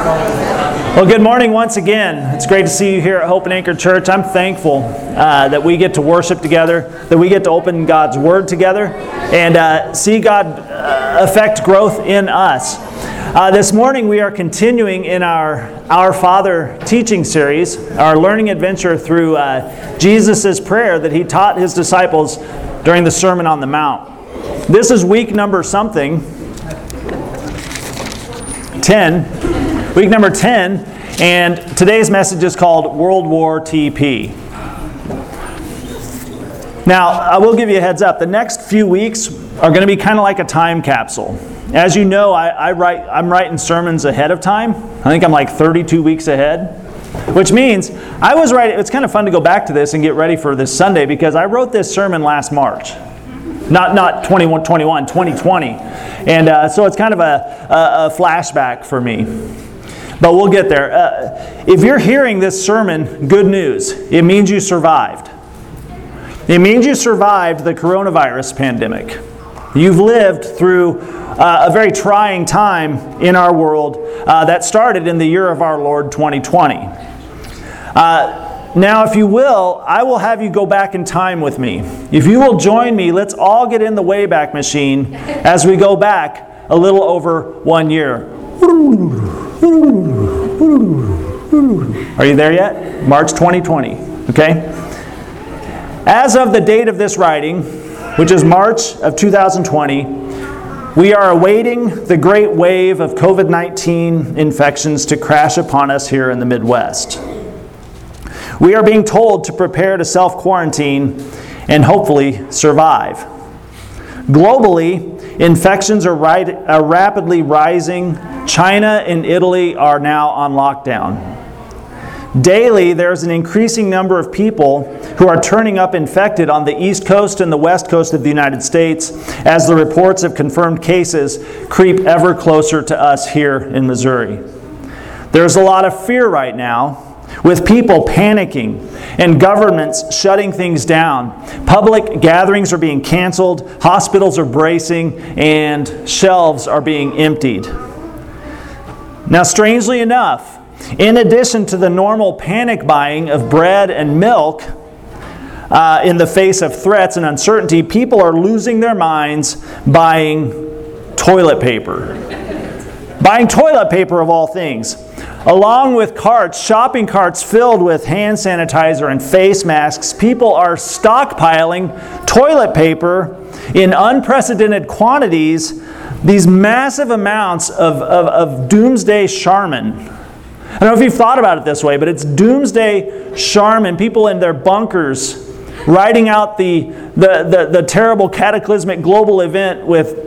Well, good morning once again. It's great to see you here at Hope and Anchor Church. I'm thankful uh, that we get to worship together, that we get to open God's Word together, and uh, see God uh, affect growth in us. Uh, this morning, we are continuing in our Our Father teaching series, our learning adventure through uh, Jesus' prayer that he taught his disciples during the Sermon on the Mount. This is week number something, 10 Week number 10, and today's message is called World War TP. Now, I will give you a heads up. The next few weeks are going to be kind of like a time capsule. As you know, I, I write, I'm writing sermons ahead of time. I think I'm like 32 weeks ahead, which means I was writing. It's kind of fun to go back to this and get ready for this Sunday because I wrote this sermon last March not not 21, 21 2020 and uh, so it's kind of a, a, a flashback for me but we'll get there. Uh, if you're hearing this sermon, good news. It means you survived. It means you survived the coronavirus pandemic. You've lived through uh, a very trying time in our world uh, that started in the year of our Lord 2020. Uh, now, if you will, I will have you go back in time with me. If you will join me, let's all get in the Wayback Machine as we go back a little over one year. Are you there yet? March 2020. Okay? As of the date of this writing, which is March of 2020, we are awaiting the great wave of COVID 19 infections to crash upon us here in the Midwest. We are being told to prepare to self quarantine and hopefully survive. Globally, infections are, are rapidly rising China and Italy are now on lockdown. Daily, there's an increasing number of people who are turning up infected on the East Coast and the West Coast of the United States as the reports of confirmed cases creep ever closer to us here in Missouri. There's a lot of fear right now with people panicking and governments shutting things down. Public gatherings are being canceled, hospitals are bracing, and shelves are being emptied. Now, strangely enough, in addition to the normal panic buying of bread and milk uh, in the face of threats and uncertainty, people are losing their minds buying toilet paper. buying toilet paper, of all things. Along with carts, shopping carts filled with hand sanitizer and face masks, people are stockpiling toilet paper in unprecedented quantities these massive amounts of, of, of doomsday Charmin. I don't know if you've thought about it this way, but it's doomsday Charmin, people in their bunkers riding out the, the, the, the terrible cataclysmic global event with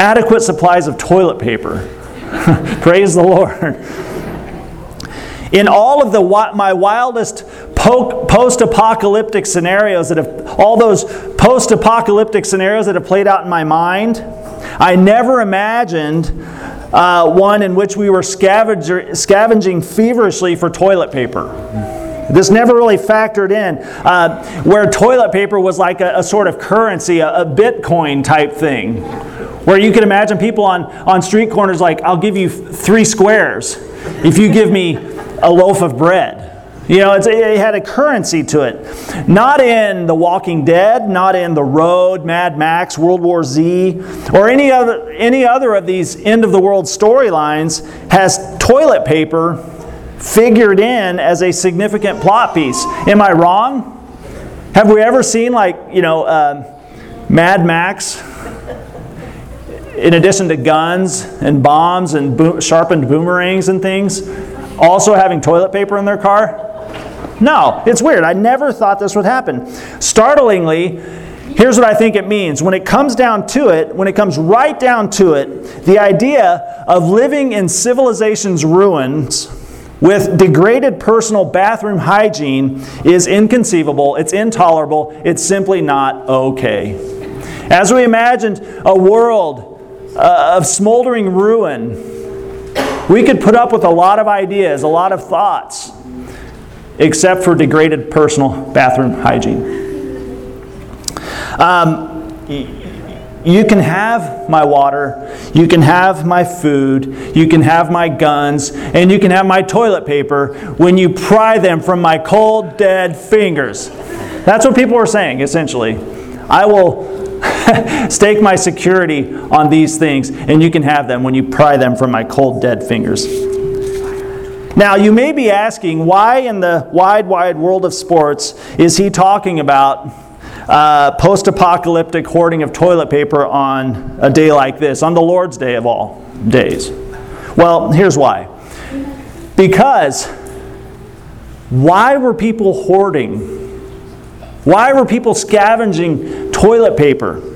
adequate supplies of toilet paper. Praise the Lord. In all of the my wildest post-apocalyptic scenarios that have all those post-apocalyptic scenarios that have played out in my mind, I never imagined uh, one in which we were scavenging feverishly for toilet paper. This never really factored in. Uh, where toilet paper was like a, a sort of currency, a, a, Bitcoin type thing. Where you could imagine people on, on street corners like, I'll give you three squares if you give me a loaf of bread. You know, it had a currency to it. Not in The Walking Dead, not in The Road, Mad Max, World War Z, or any other, any other of these end of the world storylines has toilet paper figured in as a significant plot piece. Am I wrong? Have we ever seen, like, you know, uh, Mad Max? In addition to guns and bombs and bo- sharpened boomerangs and things, also having toilet paper in their car? No, it's weird. I never thought this would happen. Startlingly, here's what I think it means. When it comes down to it, when it comes right down to it, the idea of living in civilization's ruins with degraded personal bathroom hygiene is inconceivable, it's intolerable, it's simply not okay. As we imagined a world uh, of smoldering ruin, we could put up with a lot of ideas, a lot of thoughts except for degraded personal bathroom hygiene. Um, you can have my water, you can have my food, you can have my guns, and you can have my toilet paper when you pry them from my cold, dead fingers. That's what people are saying, essentially. I will stake my security on these things, and you can have them when you pry them from my cold, dead fingers. Now, you may be asking, why in the wide, wide world of sports is he talking about uh, post apocalyptic hoarding of toilet paper on a day like this, on the Lord's Day of all days? Well, here's why. Because why were people hoarding? Why were people scavenging toilet paper?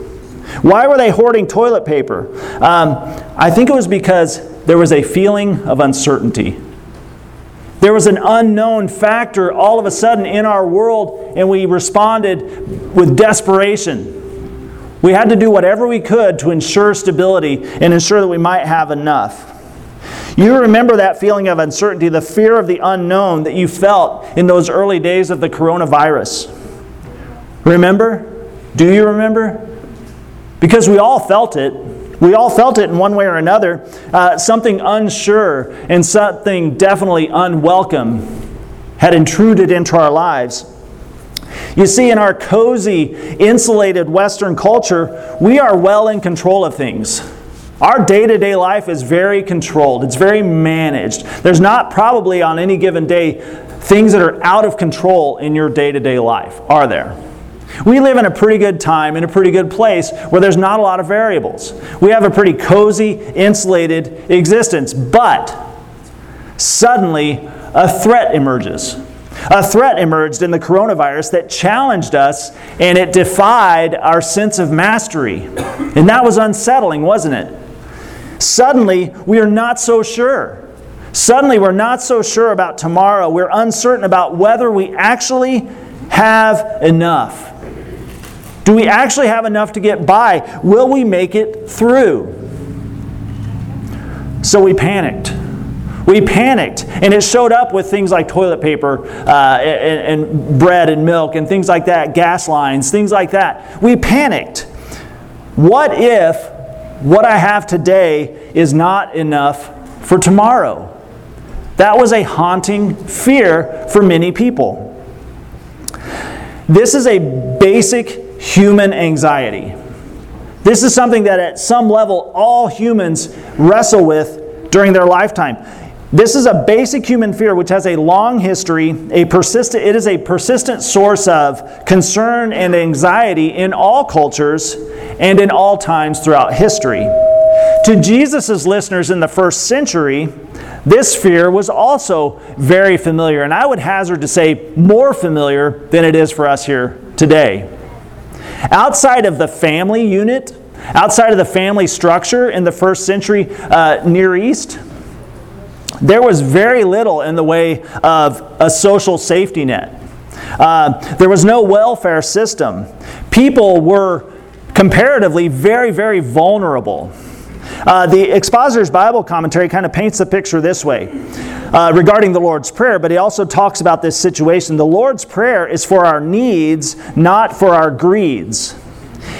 Why were they hoarding toilet paper? Um, I think it was because there was a feeling of uncertainty. There was an unknown factor all of a sudden in our world, and we responded with desperation. We had to do whatever we could to ensure stability and ensure that we might have enough. You remember that feeling of uncertainty, the fear of the unknown that you felt in those early days of the coronavirus. Remember? Do you remember? Because we all felt it. We all felt it in one way or another. Uh, something unsure and something definitely unwelcome had intruded into our lives. You see, in our cozy, insulated Western culture, we are well in control of things. Our day to day life is very controlled, it's very managed. There's not probably on any given day things that are out of control in your day to day life, are there? We live in a pretty good time, in a pretty good place where there's not a lot of variables. We have a pretty cozy, insulated existence. But suddenly, a threat emerges. A threat emerged in the coronavirus that challenged us and it defied our sense of mastery. And that was unsettling, wasn't it? Suddenly, we are not so sure. Suddenly, we're not so sure about tomorrow. We're uncertain about whether we actually have enough. Do we actually have enough to get by? Will we make it through? So we panicked. We panicked, and it showed up with things like toilet paper uh, and, and bread and milk and things like that, gas lines, things like that. We panicked. What if what I have today is not enough for tomorrow? That was a haunting fear for many people. This is a basic human anxiety. This is something that at some level all humans wrestle with during their lifetime. This is a basic human fear which has a long history, a persistent it is a persistent source of concern and anxiety in all cultures and in all times throughout history. To Jesus' listeners in the first century, this fear was also very familiar, and I would hazard to say more familiar than it is for us here today. Outside of the family unit, outside of the family structure in the first century uh, Near East, there was very little in the way of a social safety net. Uh, there was no welfare system. People were comparatively very, very vulnerable. Uh, the Expositor's Bible commentary kind of paints the picture this way uh, regarding the Lord's Prayer, but he also talks about this situation. The Lord's Prayer is for our needs, not for our greeds.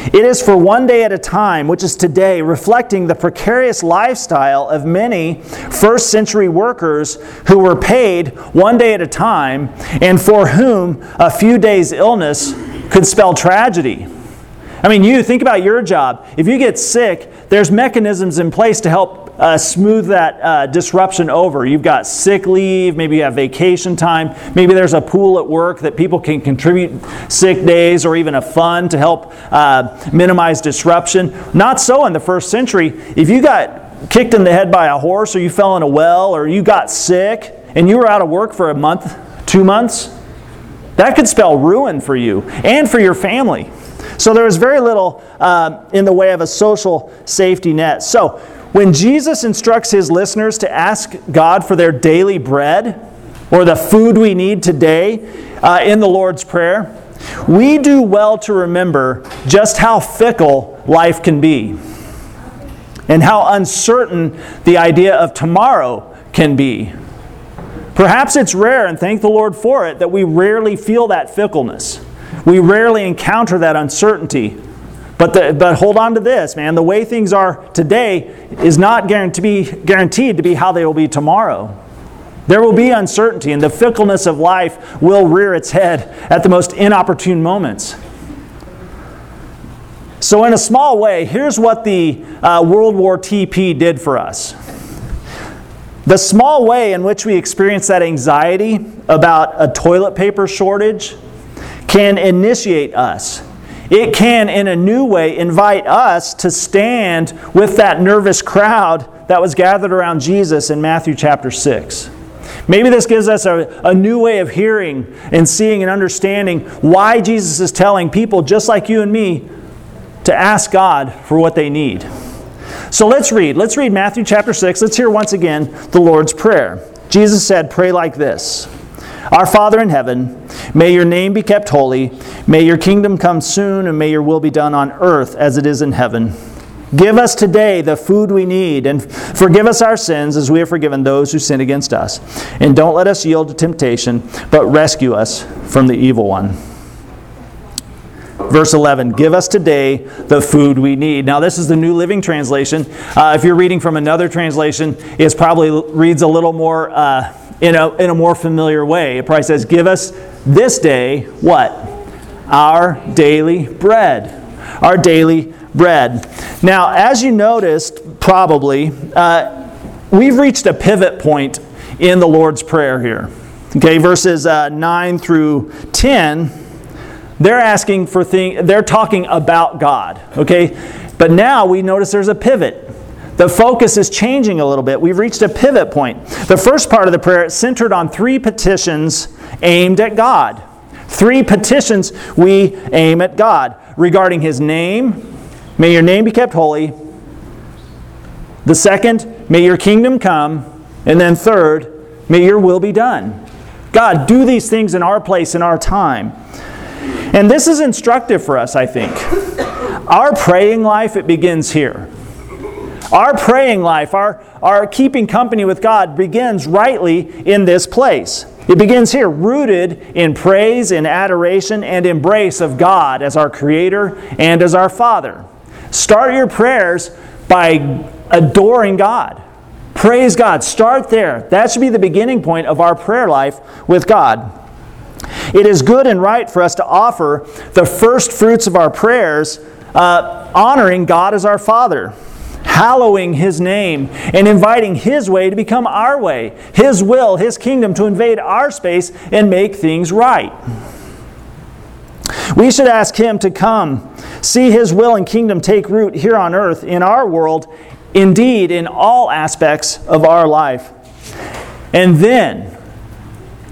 It is for one day at a time, which is today, reflecting the precarious lifestyle of many first century workers who were paid one day at a time and for whom a few days' illness could spell tragedy. I mean, you think about your job. If you get sick, there's mechanisms in place to help uh, smooth that uh, disruption over. You've got sick leave, maybe you have vacation time, maybe there's a pool at work that people can contribute sick days or even a fund to help uh, minimize disruption. Not so in the first century. If you got kicked in the head by a horse or you fell in a well or you got sick and you were out of work for a month, two months, that could spell ruin for you and for your family. So there was very little uh, in the way of a social safety net. So when Jesus instructs his listeners to ask God for their daily bread or the food we need today uh, in the Lord's Prayer, we do well to remember just how fickle life can be and how uncertain the idea of tomorrow can be. Perhaps it's rare, and thank the Lord for it, that we rarely feel that fickleness. We rarely encounter that uncertainty. But, the, but hold on to this, man. The way things are today is not guaranteed to be, guaranteed to be how they will be tomorrow. There will be uncertainty, and the fickleness of life will rear its head at the most inopportune moments. So, in a small way, here's what the uh, World War TP did for us. The small way in which we experience that anxiety about a toilet paper shortage can initiate us. It can, in a new way, invite us to stand with that nervous crowd that was gathered around Jesus in Matthew chapter 6. Maybe this gives us a, a new way of hearing and seeing and understanding why Jesus is telling people just like you and me to ask God for what they need. So let's read. Let's read Matthew chapter 6. Let's hear once again the Lord's Prayer. Jesus said, Pray like this Our Father in heaven, may your name be kept holy, may your kingdom come soon, and may your will be done on earth as it is in heaven. Give us today the food we need, and forgive us our sins as we have forgiven those who sin against us. And don't let us yield to temptation, but rescue us from the evil one. Verse 11, give us today the food we need. Now, this is the New Living Translation. Uh, if you're reading from another translation, it probably reads a little more uh, in, a, in a more familiar way. It probably says, Give us this day what? Our daily bread. Our daily bread. Now, as you noticed, probably, uh, we've reached a pivot point in the Lord's Prayer here. Okay, verses uh, 9 through 10 they're asking for things, they're talking about God, okay? But now we notice there's a pivot. The focus is changing a little bit. We've reached a pivot point. The first part of the prayer centered on three petitions aimed at God. Three petitions we aim at God regarding His name. May your name be kept holy. The second, may your kingdom come. And then third, may your will be done. God, do these things in our place, in our time. And this is instructive for us, I think. Our praying life, it begins here. Our praying life, our, our keeping company with God begins rightly in this place. It begins here, rooted in praise, in adoration, and embrace of God as our Creator and as our Father. Start your prayers by adoring God. Praise God. Start there. That should be the beginning point of our prayer life with God. It is good and right for us to offer the first fruits of our prayers, uh, honoring God as our Father, hallowing His name, and inviting His way to become our way, His will, His kingdom to invade our space and make things right. We should ask Him to come, see His will and kingdom take root here on earth, in our world, indeed, in all aspects of our life. And then,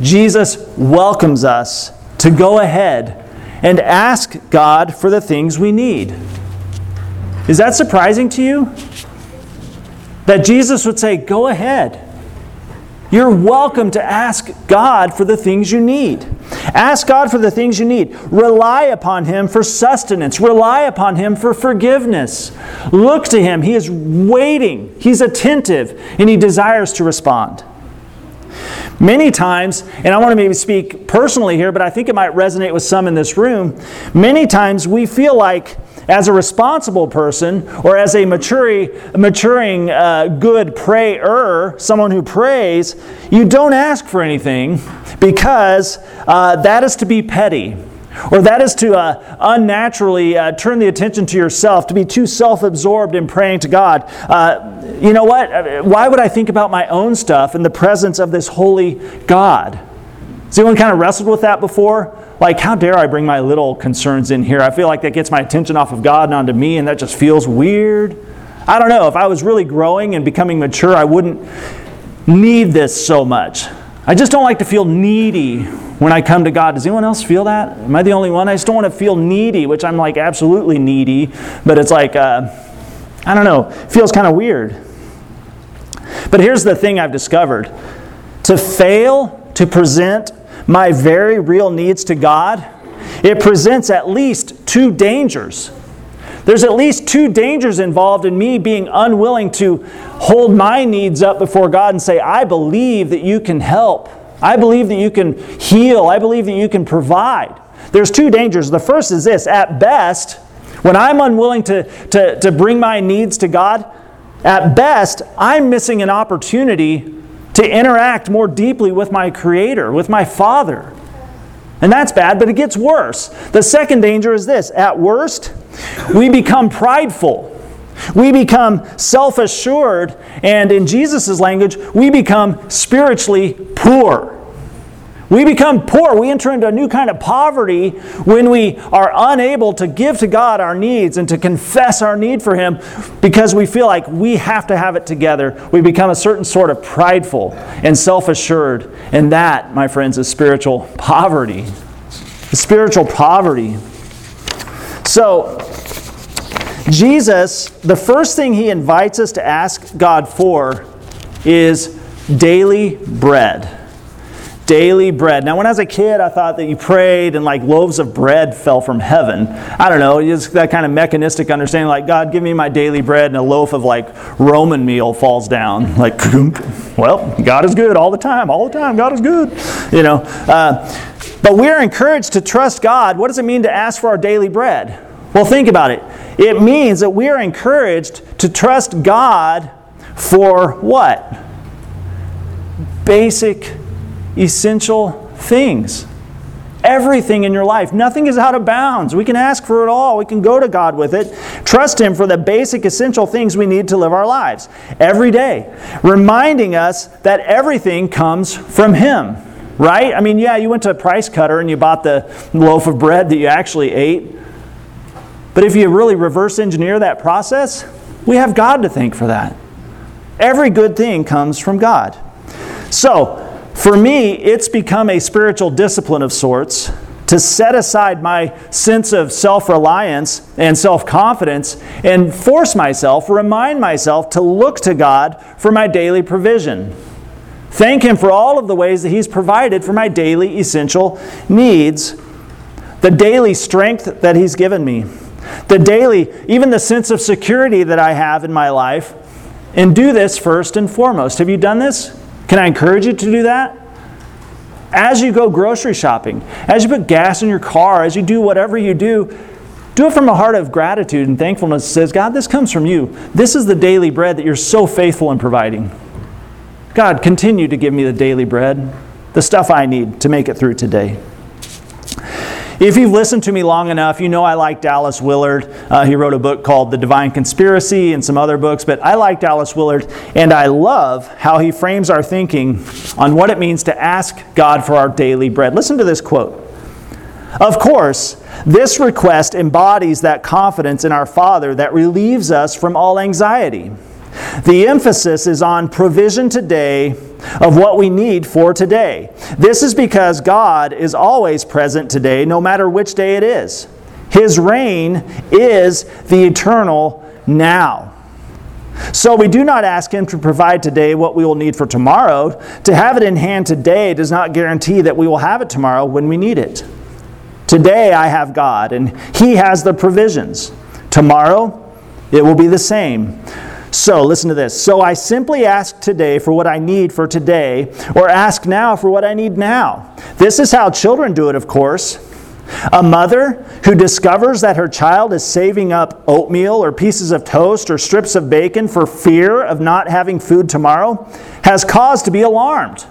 Jesus welcomes us to go ahead and ask God for the things we need. Is that surprising to you? That Jesus would say, Go ahead. You're welcome to ask God for the things you need. Ask God for the things you need. Rely upon Him for sustenance. Rely upon Him for forgiveness. Look to Him. He is waiting, He's attentive, and He desires to respond. Many times, and I want to maybe speak personally here, but I think it might resonate with some in this room. Many times we feel like, as a responsible person or as a maturing, maturing uh, good prayer, someone who prays, you don't ask for anything because uh, that is to be petty or that is to uh, unnaturally uh, turn the attention to yourself, to be too self absorbed in praying to God. Uh, you know what? Why would I think about my own stuff in the presence of this holy God? Has anyone kind of wrestled with that before? Like, how dare I bring my little concerns in here? I feel like that gets my attention off of God and onto me, and that just feels weird. I don't know. If I was really growing and becoming mature, I wouldn't need this so much. I just don't like to feel needy when I come to God. Does anyone else feel that? Am I the only one? I just don't want to feel needy, which I'm like absolutely needy, but it's like, uh, I don't know, feels kind of weird. But here's the thing I've discovered to fail to present my very real needs to God, it presents at least two dangers. There's at least two dangers involved in me being unwilling to hold my needs up before God and say, I believe that you can help. I believe that you can heal. I believe that you can provide. There's two dangers. The first is this at best, when I'm unwilling to, to, to bring my needs to God, at best, I'm missing an opportunity to interact more deeply with my Creator, with my Father. And that's bad, but it gets worse. The second danger is this at worst, we become prideful. We become self assured, and in Jesus' language, we become spiritually poor. We become poor. We enter into a new kind of poverty when we are unable to give to God our needs and to confess our need for Him because we feel like we have to have it together. We become a certain sort of prideful and self assured. And that, my friends, is spiritual poverty. Spiritual poverty. So, Jesus, the first thing he invites us to ask God for is daily bread daily bread. Now, when I was a kid, I thought that you prayed and like loaves of bread fell from heaven. I don't know, just that kind of mechanistic understanding, like, God, give me my daily bread, and a loaf of like Roman Meal falls down. Like, well, God is good all the time, all the time, God is good. You know, uh, but we're encouraged to trust God. What does it mean to ask for our daily bread? Well, think about it. It means that we are encouraged to trust God for what? Basic essential things. Everything in your life. Nothing is out of bounds. We can ask for it all. We can go to God with it. Trust Him for the basic, essential things we need to live our lives every day. Reminding us that everything comes from Him, right? I mean, yeah, you went to a Price Cutter and you bought the loaf of bread that you actually ate. But if you really reverse engineer that process, we have God to thank for that. Every good thing comes from God. So, for me, it's become a spiritual discipline of sorts to set aside my sense of self reliance and self confidence and force myself, remind myself to look to God for my daily provision. Thank Him for all of the ways that He's provided for my daily essential needs, the daily strength that He's given me, the daily, even the sense of security that I have in my life. And do this first and foremost. Have you done this? Can I encourage you to do that? As you go grocery shopping, as you put gas in your car, as you do whatever you do, do it from a heart of gratitude and thankfulness. Says, God, this comes from you. This is the daily bread that you're so faithful in providing. God, continue to give me the daily bread, the stuff I need to make it through today. If you've listened to me long enough, you know I like Dallas Willard. Uh, he wrote a book called The Divine Conspiracy and some other books, but I like Dallas Willard, and I love how he frames our thinking on what it means to ask God for our daily bread. Listen to this quote. Of course, this request embodies that confidence in our Father that relieves us from all anxiety. The emphasis is on provision today of what we need for today. This is because God is always present today, no matter which day it is. His reign is the eternal now. So we do not ask Him to provide today what we will need for tomorrow. To have it in hand today does not guarantee that we will have it tomorrow when we need it. Today I have God, and He has the provisions. Tomorrow, it will be the same. So, listen to this. So, I simply ask today for what I need for today, or ask now for what I need now. This is how children do it, of course. A mother who discovers that her child is saving up oatmeal or pieces of toast or strips of bacon for fear of not having food tomorrow has cause to be alarmed.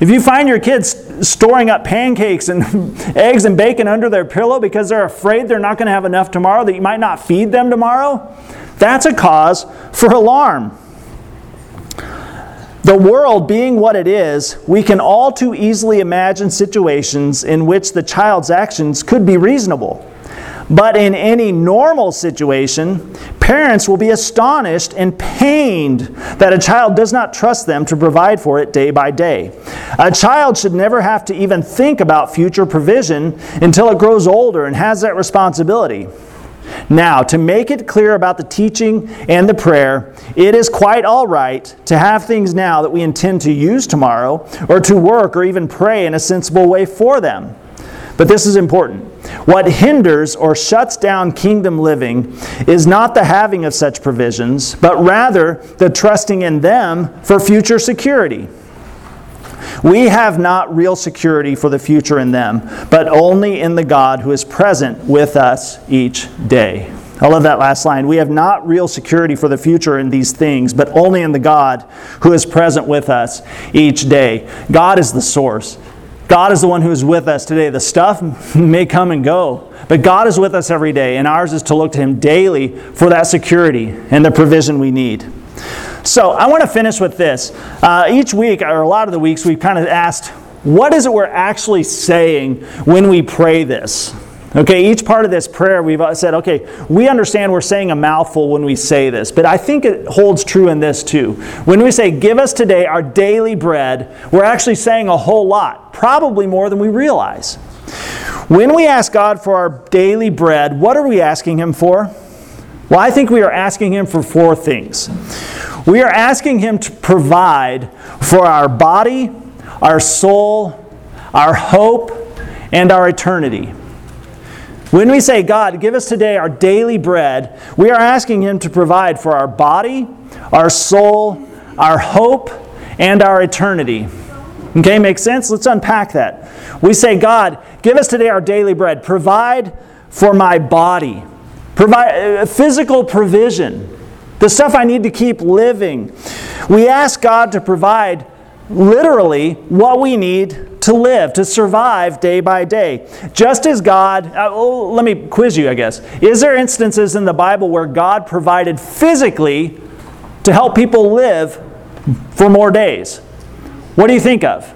If you find your kids storing up pancakes and eggs and bacon under their pillow because they're afraid they're not going to have enough tomorrow, that you might not feed them tomorrow, that's a cause for alarm. The world being what it is, we can all too easily imagine situations in which the child's actions could be reasonable. But in any normal situation, parents will be astonished and pained that a child does not trust them to provide for it day by day. A child should never have to even think about future provision until it grows older and has that responsibility. Now, to make it clear about the teaching and the prayer, it is quite all right to have things now that we intend to use tomorrow, or to work or even pray in a sensible way for them. But this is important. What hinders or shuts down kingdom living is not the having of such provisions, but rather the trusting in them for future security. We have not real security for the future in them, but only in the God who is present with us each day. I love that last line. We have not real security for the future in these things, but only in the God who is present with us each day. God is the source. God is the one who is with us today. The stuff may come and go, but God is with us every day, and ours is to look to Him daily for that security and the provision we need. So, I want to finish with this. Uh, each week, or a lot of the weeks, we've kind of asked, what is it we're actually saying when we pray this? Okay, each part of this prayer, we've said, okay, we understand we're saying a mouthful when we say this, but I think it holds true in this too. When we say, give us today our daily bread, we're actually saying a whole lot, probably more than we realize. When we ask God for our daily bread, what are we asking Him for? Well, I think we are asking Him for four things. We are asking Him to provide for our body, our soul, our hope, and our eternity. When we say, God, give us today our daily bread, we are asking Him to provide for our body, our soul, our hope, and our eternity. Okay, makes sense? Let's unpack that. We say, God, give us today our daily bread. Provide for my body. Provide uh, physical provision. The stuff I need to keep living. We ask God to provide literally what we need to live, to survive day by day. Just as God, uh, oh, let me quiz you, I guess. Is there instances in the Bible where God provided physically to help people live for more days? What do you think of?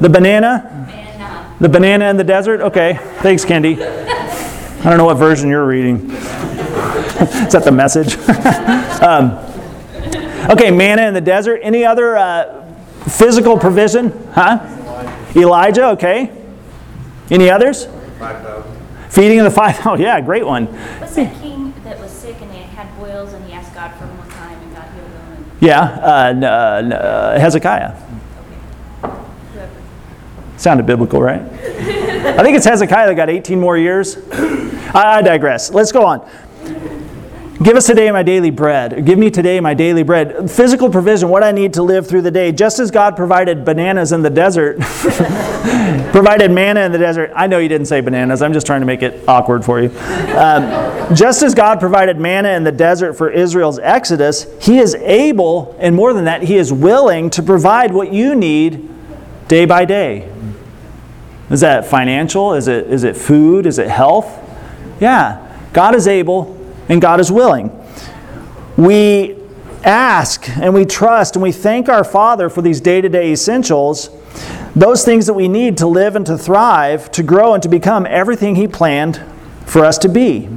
The banana? The banana in the desert? Okay. Thanks, Kendi. I don't know what version you're reading. Is that the message? um, okay, manna in the desert. Any other uh, Physical provision, huh? Elijah, okay. Any others? 5,000. Feeding of the 5,000, oh yeah, great one. Was that king that was sick and they had boils and he asked God for more time and God healed him? Yeah, uh, uh, Hezekiah. Sounded biblical, right? I think it's Hezekiah that got 18 more years. I, I digress. Let's go on. Give us today my daily bread. Give me today my daily bread. Physical provision, what I need to live through the day. Just as God provided bananas in the desert, provided manna in the desert. I know you didn't say bananas. I'm just trying to make it awkward for you. Um, just as God provided manna in the desert for Israel's exodus, He is able, and more than that, He is willing to provide what you need day by day. Is that financial? Is it, is it food? Is it health? Yeah. God is able and God is willing. We ask and we trust and we thank our Father for these day to day essentials, those things that we need to live and to thrive, to grow and to become everything He planned for us to be.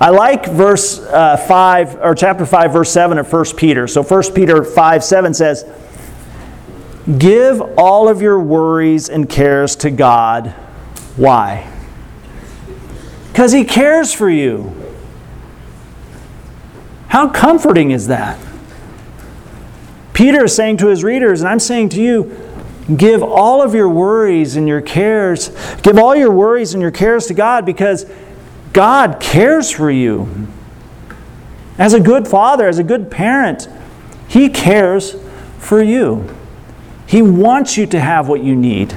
I like verse uh, 5 or chapter 5 verse 7 of 1 Peter. So 1 Peter 5 7 says, "Give all of your worries and cares to God." Why? Cuz he cares for you. How comforting is that? Peter is saying to his readers, and I'm saying to you, give all of your worries and your cares, give all your worries and your cares to God because God cares for you. As a good father, as a good parent, He cares for you. He wants you to have what you need.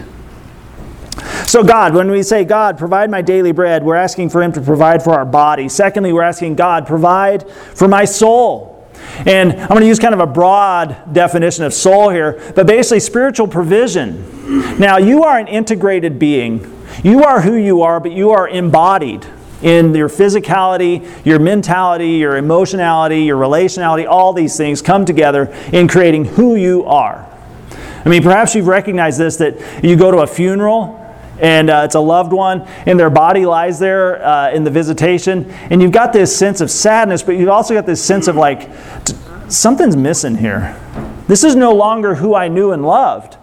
So, God, when we say, God, provide my daily bread, we're asking for Him to provide for our body. Secondly, we're asking, God, provide for my soul. And I'm going to use kind of a broad definition of soul here, but basically spiritual provision. Now, you are an integrated being. You are who you are, but you are embodied in your physicality, your mentality, your emotionality, your relationality, all these things come together in creating who you are. I mean, perhaps you've recognized this that you go to a funeral and uh, it's a loved one, and their body lies there uh, in the visitation, and you've got this sense of sadness, but you've also got this sense of like, something's missing here. This is no longer who I knew and loved.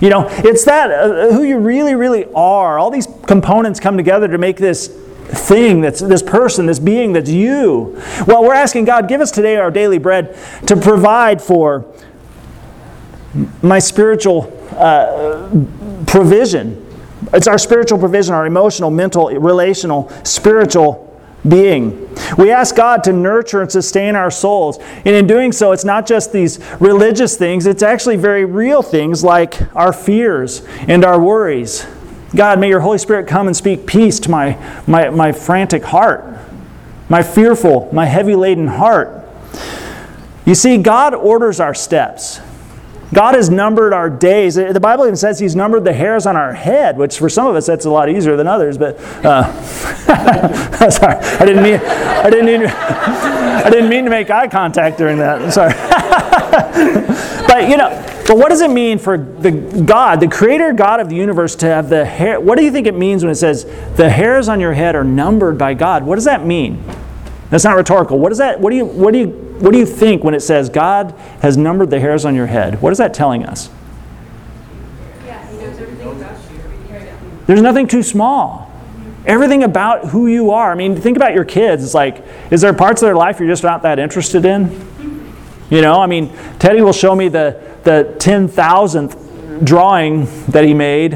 You know, it's that uh, who you really, really are. All these components come together to make this thing that's this person, this being that's you. Well, we're asking God, give us today our daily bread to provide for my spiritual uh, provision it's our spiritual provision, our emotional, mental, relational, spiritual being. We ask God to nurture and sustain our souls. And in doing so, it's not just these religious things, it's actually very real things like our fears and our worries. God, may your Holy Spirit come and speak peace to my, my, my frantic heart. my fearful, my heavy laden heart. You see, God orders our steps. God has numbered our days. The Bible even says He's numbered the hairs on our head, which for some of us that's a lot easier than others. But uh, sorry, I didn't mean I didn't mean I didn't mean to make eye contact during that. I'm sorry. but you know, but what does it mean for the God, the Creator God of the universe, to have the hair? What do you think it means when it says the hairs on your head are numbered by God? What does that mean? That's not rhetorical. What does that? What do you? What do you? What do you think when it says God has numbered the hairs on your head? What is that telling us? There's nothing too small. Everything about who you are. I mean, think about your kids. It's like, is there parts of their life you're just not that interested in? You know, I mean, Teddy will show me the, the 10,000th drawing that he made,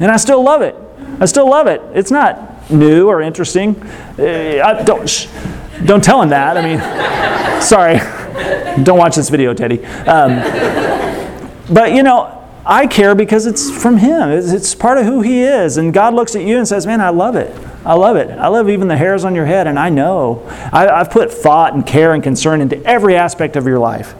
and I still love it. I still love it. It's not new or interesting. Uh, I don't, don't tell him that. I mean, sorry. Don't watch this video, Teddy. Um, but you know, I care because it's from him. It's, it's, part of who he is. And God looks at you and says, Man, I love it. I love it. I love even the hairs on your head, and I know. I, I've put thought and care and concern into every aspect of your life.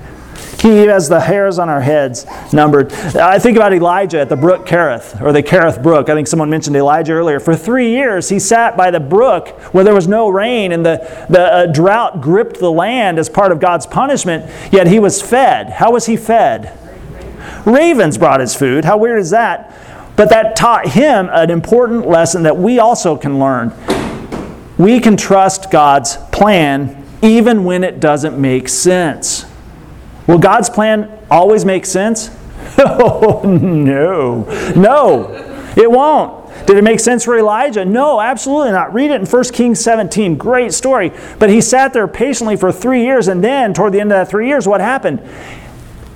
He has the hairs on our heads numbered. I think about Elijah at the brook Kerith, or the Kerith brook. I think someone mentioned Elijah earlier. For three years, he sat by the brook where there was no rain, and the, the uh, drought gripped the land as part of God's punishment, yet he was fed. How was he fed? Ravens brought his food. How weird is that? But that taught him an important lesson that we also can learn. We can trust God's plan even when it doesn't make sense. Will God's plan always make sense? Oh, no. No, it won't. Did it make sense for Elijah? No, absolutely not. Read it in 1 Kings 17. Great story. But he sat there patiently for three years, and then toward the end of that three years, what happened?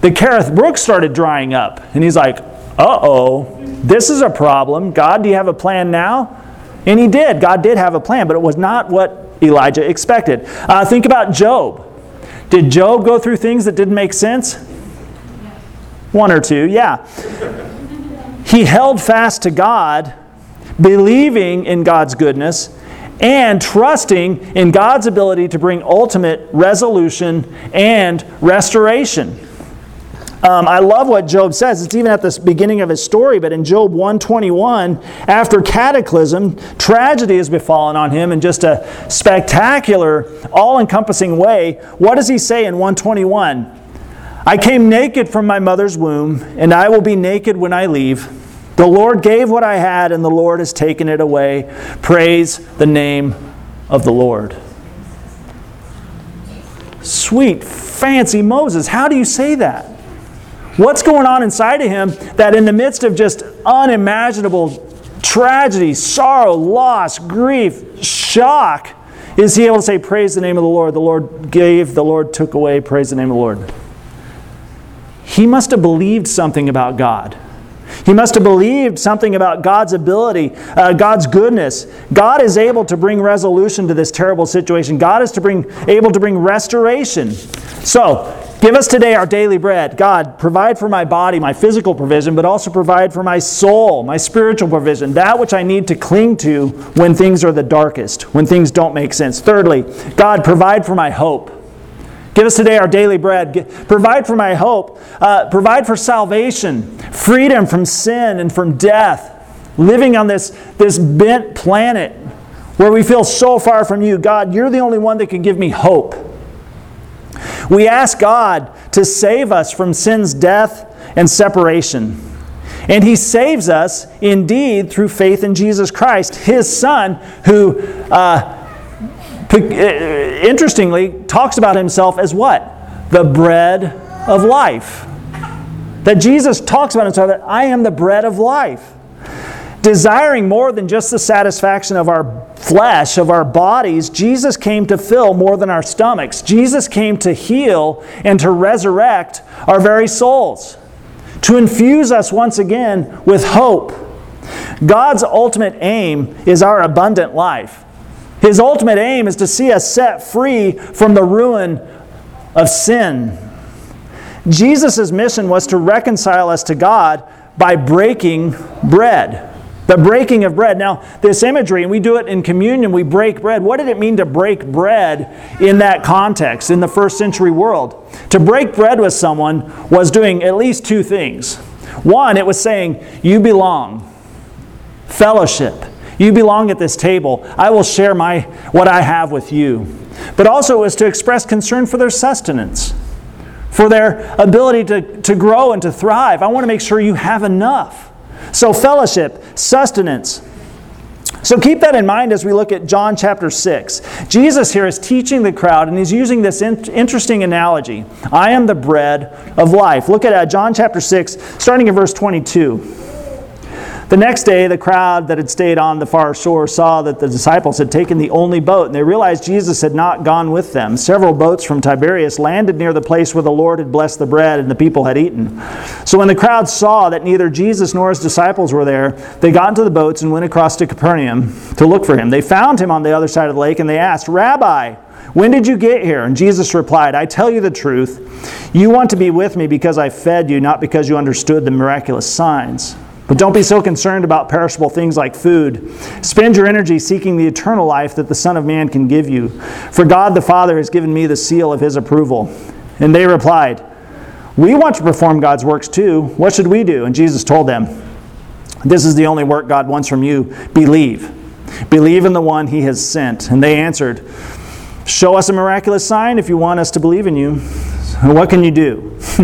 The Kerith Brook started drying up. And he's like, uh oh, this is a problem. God, do you have a plan now? And he did. God did have a plan, but it was not what Elijah expected. Uh, think about Job. Did Job go through things that didn't make sense? One or two, yeah. He held fast to God, believing in God's goodness, and trusting in God's ability to bring ultimate resolution and restoration. Um, I love what Job says. It's even at the beginning of his story, but in Job 121, after cataclysm, tragedy has befallen on him in just a spectacular, all encompassing way. What does he say in 121? I came naked from my mother's womb, and I will be naked when I leave. The Lord gave what I had, and the Lord has taken it away. Praise the name of the Lord. Sweet, fancy Moses. How do you say that? What's going on inside of him that, in the midst of just unimaginable tragedy, sorrow, loss, grief, shock, is he able to say, Praise the name of the Lord? The Lord gave, the Lord took away, praise the name of the Lord. He must have believed something about God. He must have believed something about God's ability, uh, God's goodness. God is able to bring resolution to this terrible situation. God is to bring, able to bring restoration. So, Give us today our daily bread. God, provide for my body, my physical provision, but also provide for my soul, my spiritual provision, that which I need to cling to when things are the darkest, when things don't make sense. Thirdly, God, provide for my hope. Give us today our daily bread. Provide for my hope. Uh, provide for salvation, freedom from sin and from death. Living on this, this bent planet where we feel so far from you. God, you're the only one that can give me hope. We ask God to save us from sin's death and separation. And He saves us indeed through faith in Jesus Christ, His Son, who, uh, uh, interestingly, talks about Himself as what? The bread of life. That Jesus talks about Himself that I am the bread of life desiring more than just the satisfaction of our flesh, of our bodies, Jesus came to fill more than our stomachs. Jesus came to heal and to resurrect our very souls, to infuse us once again with hope. God's ultimate aim is our abundant life. His ultimate aim is to see us set free from the ruin of sin. Jesus' mission was to reconcile us to God by breaking bread. The breaking of bread. Now, this imagery, and we do it in communion, we break bread. What did it mean to break bread in that context, in the first century world? To break bread with someone was doing at least two things. One, it was saying, You belong, fellowship. You belong at this table. I will share my, what I have with you. But also, it was to express concern for their sustenance, for their ability to, to grow and to thrive. I want to make sure you have enough. So, fellowship, sustenance. So, keep that in mind as we look at John chapter 6. Jesus here is teaching the crowd, and he's using this in- interesting analogy I am the bread of life. Look at uh, John chapter 6, starting in verse 22. The next day, the crowd that had stayed on the far shore saw that the disciples had taken the only boat, and they realized Jesus had not gone with them. Several boats from Tiberias landed near the place where the Lord had blessed the bread and the people had eaten. So when the crowd saw that neither Jesus nor his disciples were there, they got into the boats and went across to Capernaum to look for him. They found him on the other side of the lake, and they asked, Rabbi, when did you get here? And Jesus replied, I tell you the truth. You want to be with me because I fed you, not because you understood the miraculous signs. But don't be so concerned about perishable things like food. Spend your energy seeking the eternal life that the Son of Man can give you. For God the Father has given me the seal of his approval. And they replied, We want to perform God's works too. What should we do? And Jesus told them, This is the only work God wants from you believe. Believe in the one he has sent. And they answered, Show us a miraculous sign if you want us to believe in you. What can you do?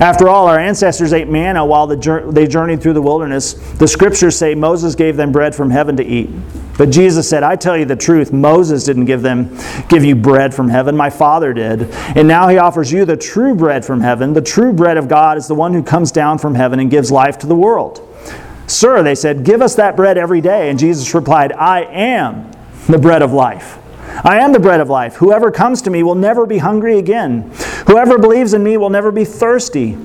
After all, our ancestors ate manna while they journeyed through the wilderness. The scriptures say Moses gave them bread from heaven to eat. But Jesus said, I tell you the truth, Moses didn't give them give you bread from heaven, my Father did. And now he offers you the true bread from heaven. The true bread of God is the one who comes down from heaven and gives life to the world. Sir, they said, give us that bread every day. And Jesus replied, I am the bread of life. I am the bread of life. Whoever comes to me will never be hungry again. Whoever believes in me will never be thirsty.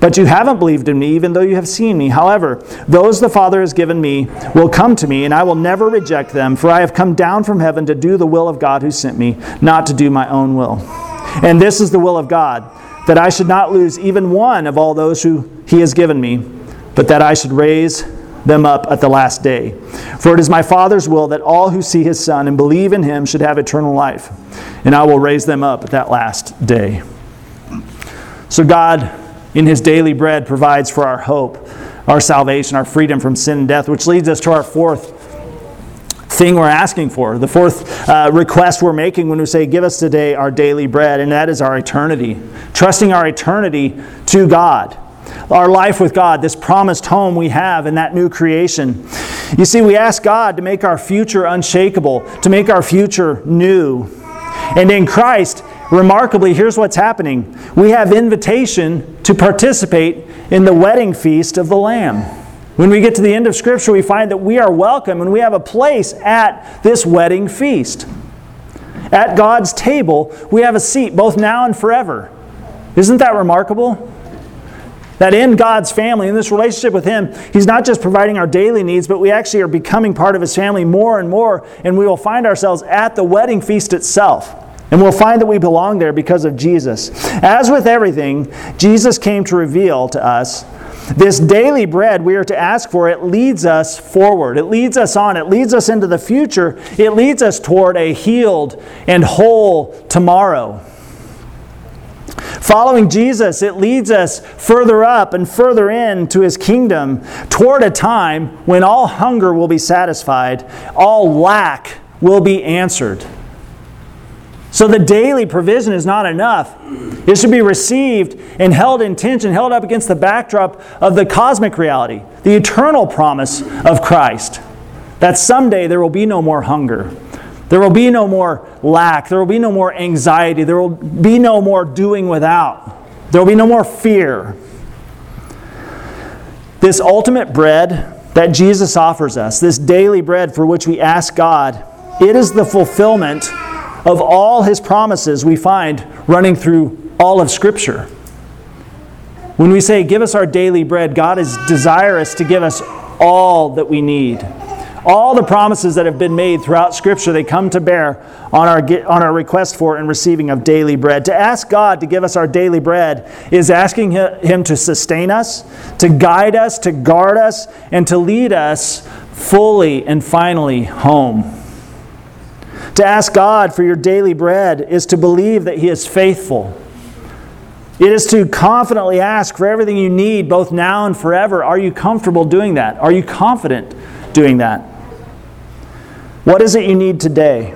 But you haven't believed in me, even though you have seen me. However, those the Father has given me will come to me, and I will never reject them, for I have come down from heaven to do the will of God who sent me, not to do my own will. And this is the will of God, that I should not lose even one of all those who he has given me, but that I should raise them up at the last day. For it is my Father's will that all who see his Son and believe in him should have eternal life, and I will raise them up at that last day. So, God, in his daily bread, provides for our hope, our salvation, our freedom from sin and death, which leads us to our fourth thing we're asking for, the fourth uh, request we're making when we say, Give us today our daily bread, and that is our eternity. Trusting our eternity to God our life with God, this promised home we have in that new creation. You see, we ask God to make our future unshakable, to make our future new. And in Christ, remarkably, here's what's happening we have invitation to participate in the wedding feast of the Lamb. When we get to the end of Scripture, we find that we are welcome and we have a place at this wedding feast. At God's table, we have a seat both now and forever. Isn't that remarkable? That in God's family, in this relationship with Him, He's not just providing our daily needs, but we actually are becoming part of His family more and more, and we will find ourselves at the wedding feast itself. And we'll find that we belong there because of Jesus. As with everything, Jesus came to reveal to us this daily bread we are to ask for. It leads us forward, it leads us on, it leads us into the future, it leads us toward a healed and whole tomorrow. Following Jesus, it leads us further up and further into his kingdom toward a time when all hunger will be satisfied, all lack will be answered. So the daily provision is not enough. It should be received and held in tension, held up against the backdrop of the cosmic reality, the eternal promise of Christ, that someday there will be no more hunger. There will be no more lack. There will be no more anxiety. There will be no more doing without. There will be no more fear. This ultimate bread that Jesus offers us, this daily bread for which we ask God, it is the fulfillment of all his promises we find running through all of Scripture. When we say, Give us our daily bread, God is desirous to give us all that we need. All the promises that have been made throughout Scripture, they come to bear on our, on our request for and receiving of daily bread. To ask God to give us our daily bread is asking Him to sustain us, to guide us, to guard us, and to lead us fully and finally home. To ask God for your daily bread is to believe that He is faithful. It is to confidently ask for everything you need, both now and forever. Are you comfortable doing that? Are you confident doing that? What is it you need today?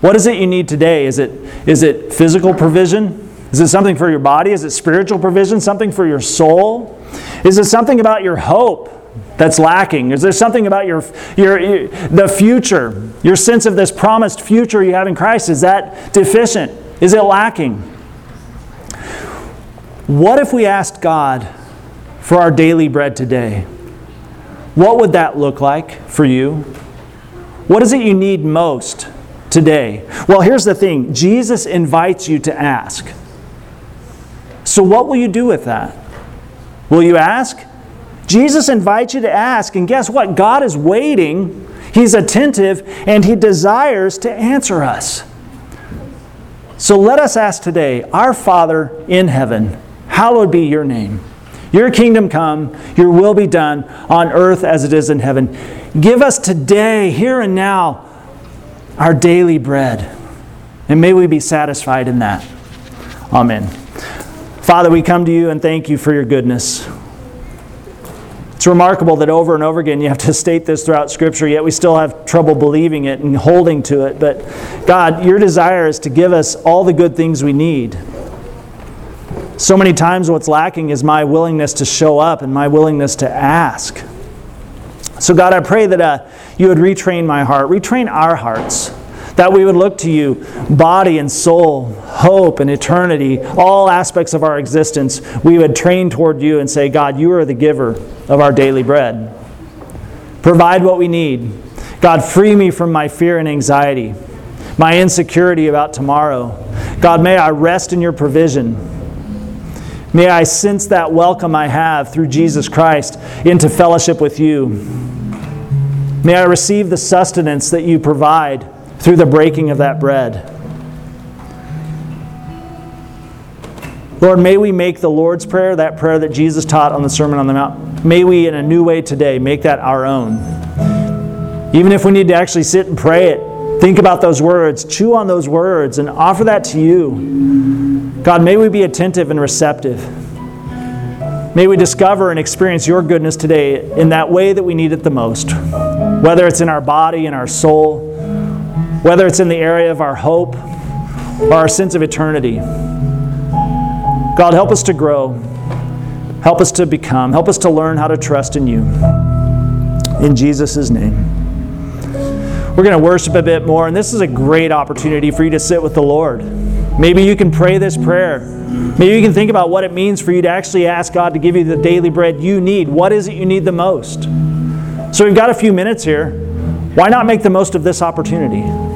What is it you need today? Is it, is it physical provision? Is it something for your body? Is it spiritual provision? Something for your soul? Is it something about your hope that's lacking? Is there something about your, your, your, the future, your sense of this promised future you have in Christ? Is that deficient? Is it lacking? What if we asked God for our daily bread today? What would that look like for you? What is it you need most today? Well, here's the thing Jesus invites you to ask. So, what will you do with that? Will you ask? Jesus invites you to ask, and guess what? God is waiting, He's attentive, and He desires to answer us. So let us ask today Our Father in heaven, hallowed be your name. Your kingdom come, your will be done on earth as it is in heaven. Give us today, here and now, our daily bread. And may we be satisfied in that. Amen. Father, we come to you and thank you for your goodness. It's remarkable that over and over again you have to state this throughout Scripture, yet we still have trouble believing it and holding to it. But God, your desire is to give us all the good things we need. So many times, what's lacking is my willingness to show up and my willingness to ask. So, God, I pray that uh, you would retrain my heart, retrain our hearts that we would look to you, body and soul, hope and eternity, all aspects of our existence, we would train toward you and say, God, you are the giver of our daily bread. Provide what we need. God, free me from my fear and anxiety, my insecurity about tomorrow. God, may I rest in your provision. May I sense that welcome I have through Jesus Christ into fellowship with you. May I receive the sustenance that you provide through the breaking of that bread. Lord, may we make the Lord's Prayer, that prayer that Jesus taught on the Sermon on the Mount, may we in a new way today make that our own. Even if we need to actually sit and pray it, think about those words, chew on those words, and offer that to you. God, may we be attentive and receptive. May we discover and experience your goodness today in that way that we need it the most, whether it's in our body, in our soul, whether it's in the area of our hope or our sense of eternity. God, help us to grow. Help us to become. Help us to learn how to trust in you. In Jesus' name. We're going to worship a bit more, and this is a great opportunity for you to sit with the Lord. Maybe you can pray this prayer. Maybe you can think about what it means for you to actually ask God to give you the daily bread you need. What is it you need the most? So we've got a few minutes here. Why not make the most of this opportunity?